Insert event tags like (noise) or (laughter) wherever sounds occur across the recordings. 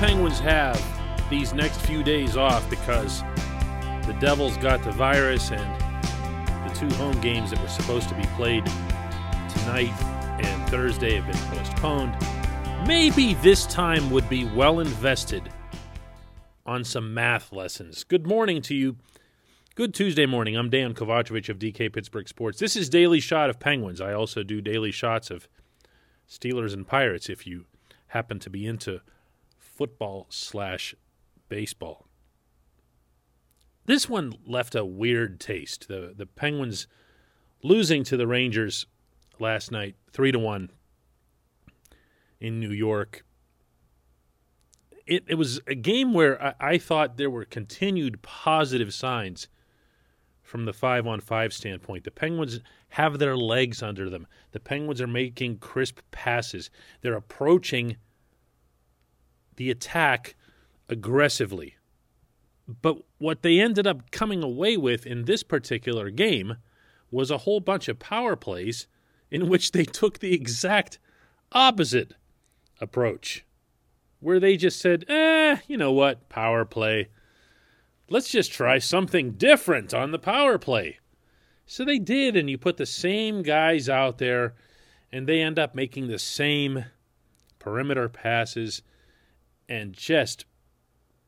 Penguins have these next few days off because the Devils got the virus and the two home games that were supposed to be played tonight and Thursday have been postponed. Maybe this time would be well invested on some math lessons. Good morning to you. Good Tuesday morning. I'm Dan Kovacevic of DK Pittsburgh Sports. This is Daily Shot of Penguins. I also do daily shots of Steelers and Pirates if you happen to be into football slash baseball. This one left a weird taste. The the Penguins losing to the Rangers last night, three to one in New York. It it was a game where I, I thought there were continued positive signs from the five on five standpoint. The Penguins have their legs under them. The Penguins are making crisp passes. They're approaching the attack aggressively. But what they ended up coming away with in this particular game was a whole bunch of power plays in which they took the exact opposite approach, where they just said, eh, you know what, power play. Let's just try something different on the power play. So they did, and you put the same guys out there, and they end up making the same perimeter passes and just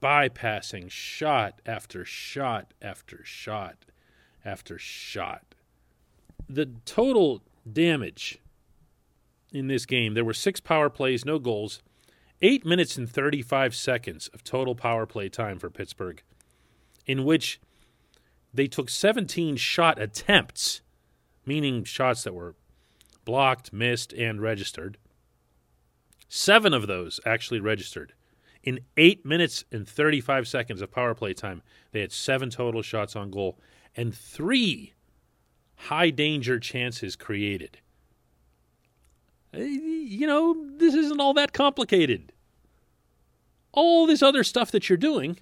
bypassing shot after shot after shot after shot. The total damage in this game there were six power plays, no goals, eight minutes and 35 seconds of total power play time for Pittsburgh, in which they took 17 shot attempts, meaning shots that were blocked, missed, and registered. Seven of those actually registered. In eight minutes and 35 seconds of power play time, they had seven total shots on goal and three high danger chances created. Eh, you know, this isn't all that complicated. All this other stuff that you're doing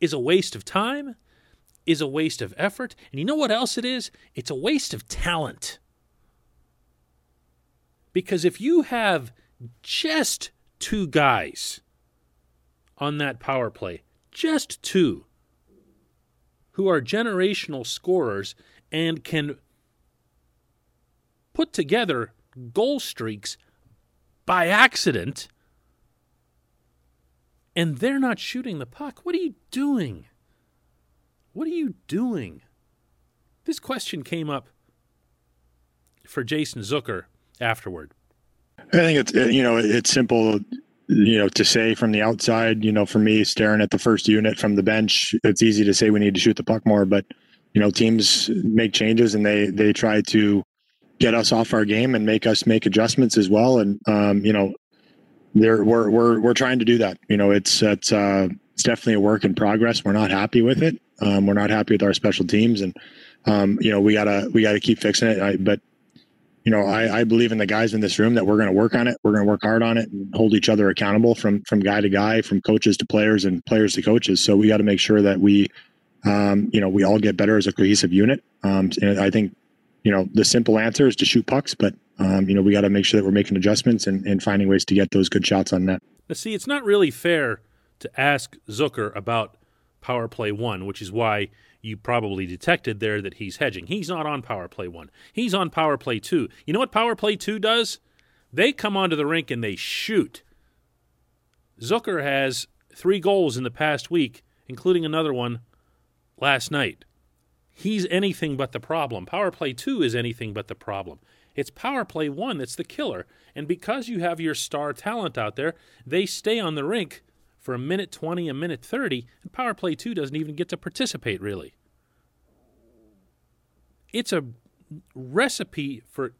is a waste of time, is a waste of effort, and you know what else it is? It's a waste of talent. Because if you have just two guys on that power play, just two, who are generational scorers and can put together goal streaks by accident, and they're not shooting the puck. What are you doing? What are you doing? This question came up for Jason Zucker afterward. I think it's you know it's simple you know, to say from the outside, you know, for me staring at the first unit from the bench, it's easy to say we need to shoot the puck more, but you know, teams make changes and they they try to get us off our game and make us make adjustments as well. And um, you know, there we're we're we're trying to do that. You know, it's it's uh, it's definitely a work in progress. We're not happy with it. Um, we're not happy with our special teams, and um, you know, we gotta we gotta keep fixing it. I, but you know, I, I believe in the guys in this room that we're going to work on it. We're going to work hard on it and hold each other accountable from from guy to guy, from coaches to players, and players to coaches. So we got to make sure that we, um, you know, we all get better as a cohesive unit. Um, and I think, you know, the simple answer is to shoot pucks, but um, you know, we got to make sure that we're making adjustments and, and finding ways to get those good shots on net. Now, see, it's not really fair to ask Zucker about power play one, which is why you probably detected there that he's hedging. He's not on power play one. He's on power play two. You know what power play two does? They come onto the rink and they shoot. Zucker has three goals in the past week, including another one last night. He's anything but the problem. Power play two is anything but the problem. It's power play one that's the killer. And because you have your star talent out there, they stay on the rink for a minute 20, a minute 30, and power play 2 doesn't even get to participate really. It's a recipe for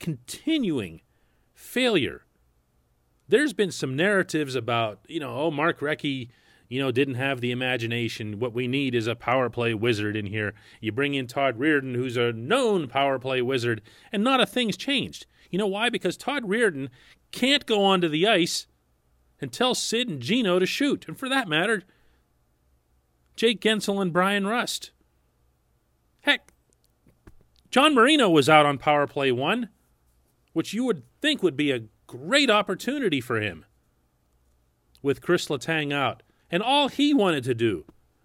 continuing failure. There's been some narratives about, you know, oh, Mark Recchi, you know, didn't have the imagination. What we need is a power play wizard in here. You bring in Todd Reirden, who's a known power play wizard, and not a thing's changed. You know why? Because Todd Reirden can't go onto the ice and tell Sid and Gino to shoot. And for that matter, Jake Guentzel and Bryan Rust. Heck, John Marino was out on power play one, which you would think would be a great opportunity for him. with Chris Letang out, and all he wanted to do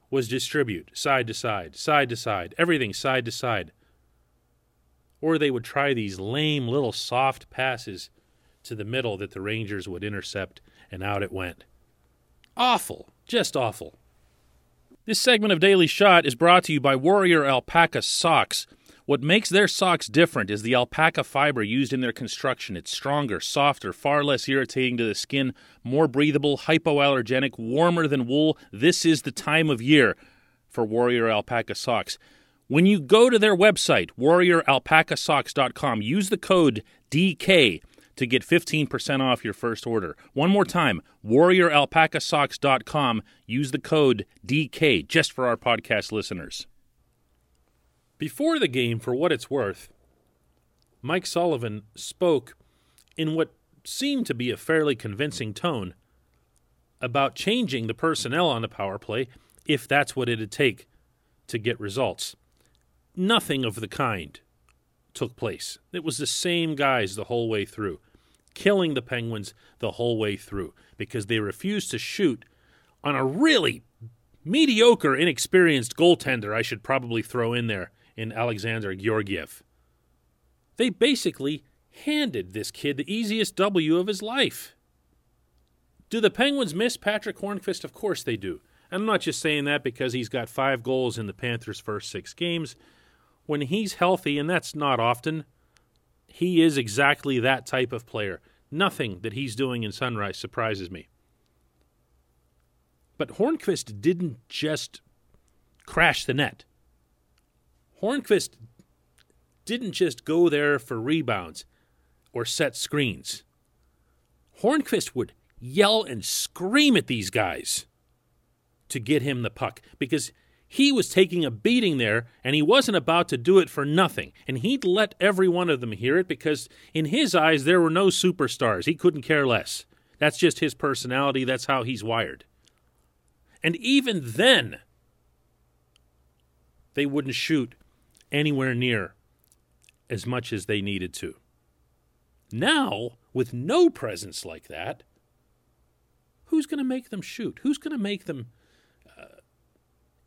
was distribute side to side, side to side, everything side to side. Or they would try these lame little soft passes to the middle that the Rangers would intercept, and out it went. Awful, just awful. This segment of Daily Shot is brought to you by Warrior Alpaca Socks. What makes their socks different is the alpaca fiber used in their construction. It's stronger, softer, far less irritating to the skin, more breathable, hypoallergenic, warmer than wool. This is the time of year for Warrior Alpaca Socks. When you go to their website, warrioralpacasocks.com, use the code DK to get 15% off your first order. One more time, warrioralpacasocks.com, use the code DK just for our podcast listeners. Before the game, for what it's worth, Mike Sullivan spoke in what seemed to be a fairly convincing tone about changing the personnel on the power play if that's what it'd take to get results. Nothing of the kind took place. It was the same guys the whole way through, killing the Penguins the whole way through because they refused to shoot on a really mediocre, inexperienced goaltender, I should probably throw in there in Alexander Georgiev. They basically handed this kid the easiest W of his life. Do the Penguins miss Patrick Hornqvist? Of course they do. And I'm not just saying that because he's got five goals in the Panthers' first six games. When he's healthy, and that's not often, he is exactly that type of player. Nothing that he's doing in Sunrise surprises me. But Hornqvist didn't just crash the net. Hornqvist didn't just go there for rebounds or set screens. Hornqvist would yell and scream at these guys to get him the puck because he was taking a beating there and he wasn't about to do it for nothing. And he'd let every one of them hear it because, in his eyes, there were no superstars. He couldn't care less. That's just his personality, that's how he's wired. And even then, they wouldn't shoot anywhere near as much as they needed to. Now, with no presence like that, who's going to make them shoot? Who's going to make them,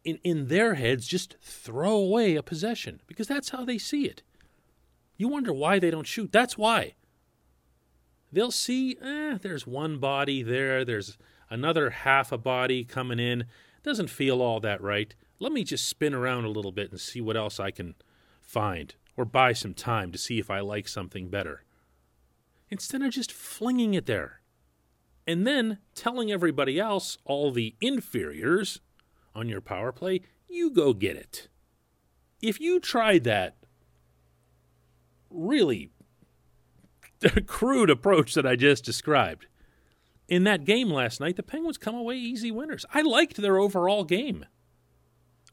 in, in their heads, just throw away a possession? Because that's how they see it. You wonder why they don't shoot. That's why. They'll see, eh, there's one body there, there's another half a body coming in. Doesn't feel all that right let me just spin around a little bit and see what else I can find, or buy some time to see if I like something better. Instead of just flinging it there. And then telling everybody else, all the inferiors on your power play, you go get it. If you tried that really (laughs) crude approach that I just described, in that game last night, the Penguins come away easy winners. I liked their overall game.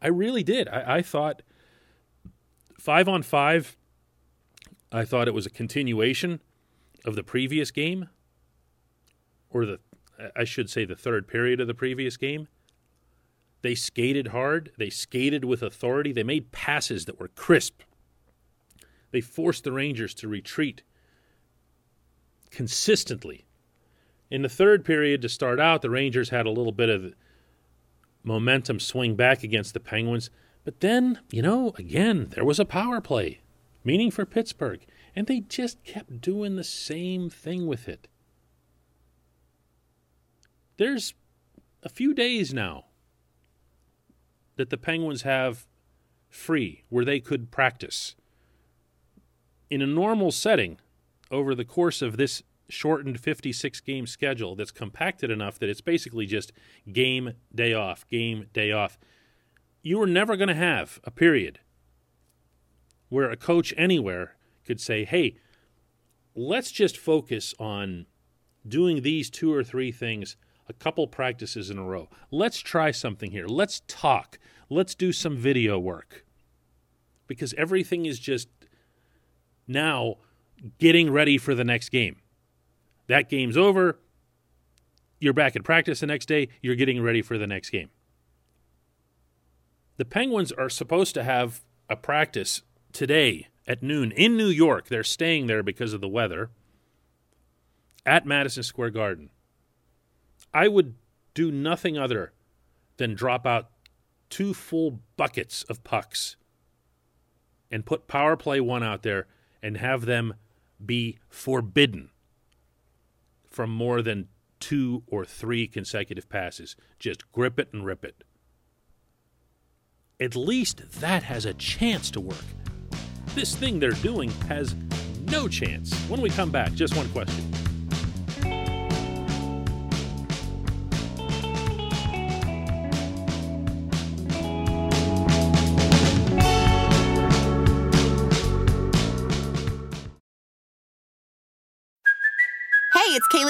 I really did. I, I thought five on five, I thought it was a continuation of the previous game, or the, I should say, the third period of the previous game. They skated hard. They skated with authority. They made passes that were crisp. They forced the Rangers to retreat consistently. In the third period, to start out, the Rangers had a little bit of momentum swing back against the Penguins. But then, you know, again, there was a power play, meaning for Pittsburgh, and they just kept doing the same thing with it. There's a few days now that the Penguins have free where they could practice. In a normal setting, over the course of this shortened 56 game schedule that's compacted enough that it's basically just game, day off, game, day off. You are never going to have a period where a coach anywhere could say, hey, let's just focus on doing these two or three things a couple practices in a row. Let's try something here. Let's talk. Let's do some video work. Because everything is just now getting ready for the next game. That game's over. You're back at practice the next day. You're getting ready for the next game. The Penguins are supposed to have a practice today at noon in New York. They're staying there because of the weather at Madison Square Garden. I would do nothing other than drop out two full buckets of pucks and put power play one out there and have them be forbidden from more than two or three consecutive passes. Just grip it and rip it. At least that has a chance to work. This thing they're doing has no chance. When we come back, just one question.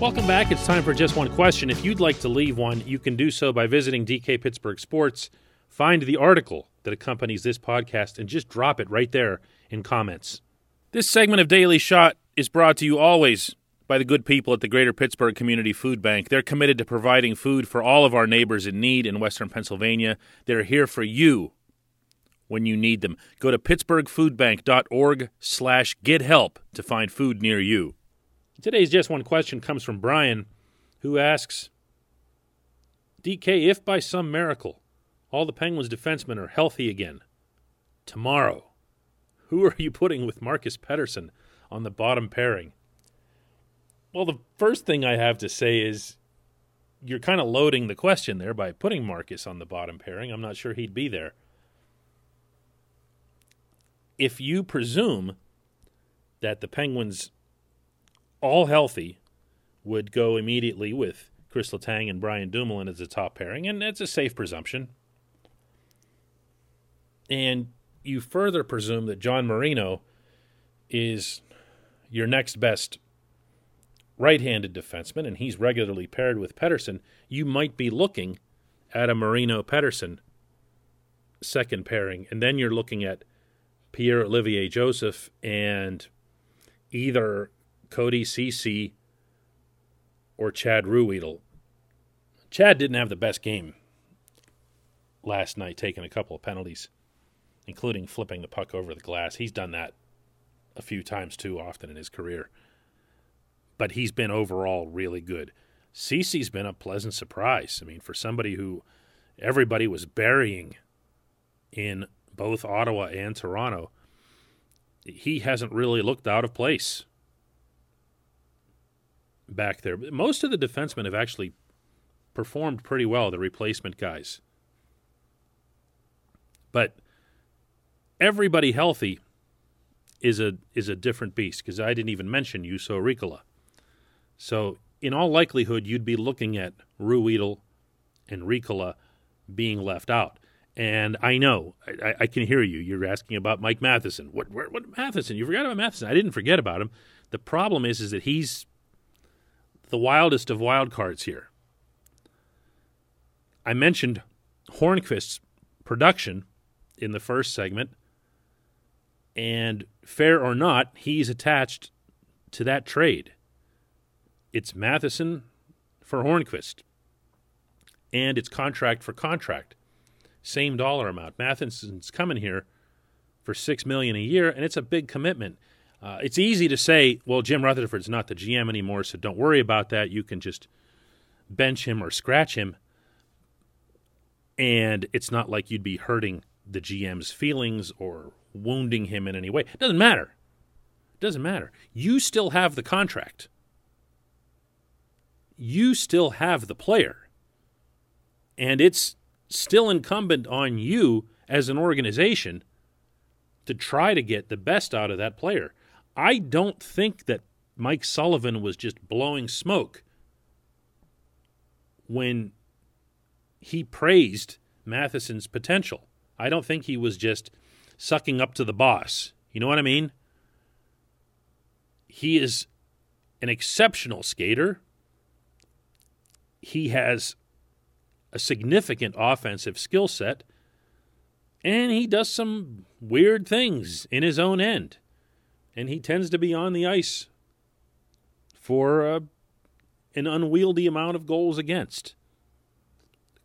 Welcome back. It's time for just one question. If you'd like to leave one, you can do so by visiting DK Pittsburgh Sports. Find the article that accompanies this podcast and just drop it right there in comments. This segment of Daily Shot is brought to you always by the good people at the Greater Pittsburgh Community Food Bank. They're committed to providing food for all of our neighbors in need in Western Pennsylvania. They're here for you when you need them. Go to pittsburghfoodbank.org slash get help to find food near you. Today's Just One question comes from Brian, who asks DK, if by some miracle all the Penguins defensemen are healthy again tomorrow, who are you putting with Marcus Pettersson on the bottom pairing? Well, the first thing I have to say is you're kind of loading the question there by putting Marcus on the bottom pairing. I'm not sure he'd be there. If you presume that the Penguins all healthy, would go immediately with Chris Letang and Brian Dumoulin as the top pairing, and that's a safe presumption. And you further presume that John Marino is your next best right handed defenseman, and he's regularly paired with Pettersson. You might be looking at a Marino Pettersson second pairing, and then you're looking at Pierre Olivier Joseph and either Cody Ceci or Chad Ruhwedel. Chad didn't have the best game last night, taking a couple of penalties, including flipping the puck over the glass. He's done that a few times too often in his career. But he's been overall really good. Ceci's been a pleasant surprise. I mean, for somebody who everybody was burying in both Ottawa and Toronto, he hasn't really looked out of place back there. Most of the defensemen have actually performed pretty well, the replacement guys. But everybody healthy is a is a different beast because I didn't even mention Juuso Riikola. So in all likelihood, you'd be looking at Ruhwedel and Riikola being left out. And I know, I, I, can hear you. You're asking about Mike Matheson. What, what, what Matheson? You forgot about Matheson. I didn't forget about him. The problem is, is that he's the wildest of wild cards here. I mentioned Hornqvist's production in the first segment, and fair or not, he's attached to that trade. It's Matheson for Hornqvist, and it's contract for contract, same dollar amount. Matheson's coming here for six million a year, and it's a big commitment. Uh, it's easy to say, well, Jim Rutherford's not the GM anymore, so don't worry about that. You can just bench him or scratch him. And it's not like you'd be hurting the GM's feelings or wounding him in any way. It doesn't matter. It doesn't matter. You still have the contract. You still have the player. And it's still incumbent on you as an organization to try to get the best out of that player. I don't think that Mike Sullivan was just blowing smoke when he praised Matheson's potential. I don't think he was just sucking up to the boss. You know what I mean? He is an exceptional skater. He has a significant offensive skill set, and he does some weird things in his own end. And he tends to be on the ice for uh, an unwieldy amount of goals against.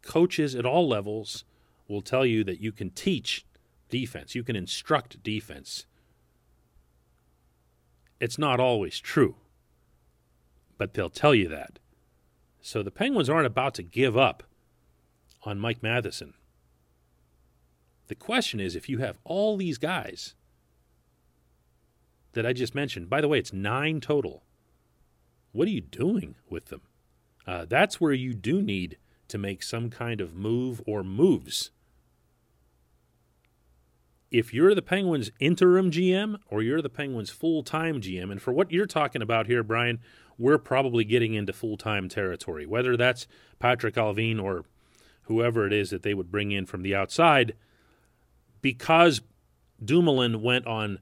Coaches at all levels will tell you that you can teach defense, you can instruct defense. It's not always true, but they'll tell you that. So the Penguins aren't about to give up on Mike Matheson. The question is if you have all these guys that I just mentioned, by the way, it's nine total, what are you doing with them? Uh, that's where you do need to make some kind of move or moves. If you're the Penguins interim GM or you're the Penguins full time GM, and for what you're talking about here, Brian, we're probably getting into full time territory. Whether that's Patrik Allvin or whoever it is that they would bring in from the outside, because Dumoulin went on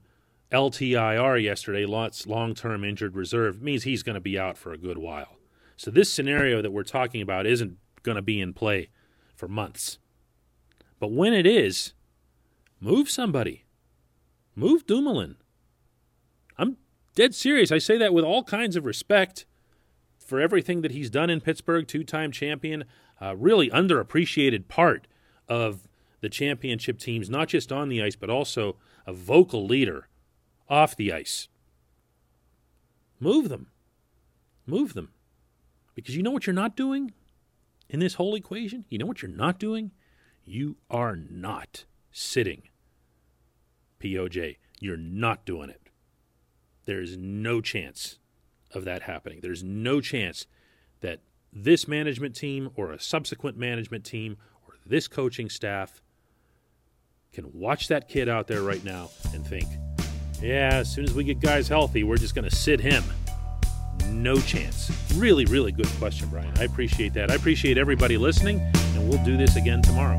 LTIR yesterday, long term injured reserve, means he's going to be out for a good while. So this scenario that we're talking about isn't going to be in play for months. But when it is, move somebody. Move Dumoulin. I'm dead serious. I say that with all kinds of respect for everything that he's done in Pittsburgh, two time champion, really underappreciated part of the championship teams, not just on the ice, but also a vocal leader off the ice. Move them. Move them. Because you know what you're not doing in this whole equation? You know what you're not doing? You are not sitting. POJ, you're not doing it. There's no chance of that happening. There's no chance that this management team or a subsequent management team or this coaching staff can watch that kid out there right now and think, yeah, as soon as we get guys healthy, we're just going to sit him. No chance. Really, really good question, Brian. I appreciate that. I appreciate everybody listening, and we'll do this again tomorrow.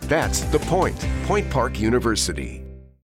That's the point. Point Park University.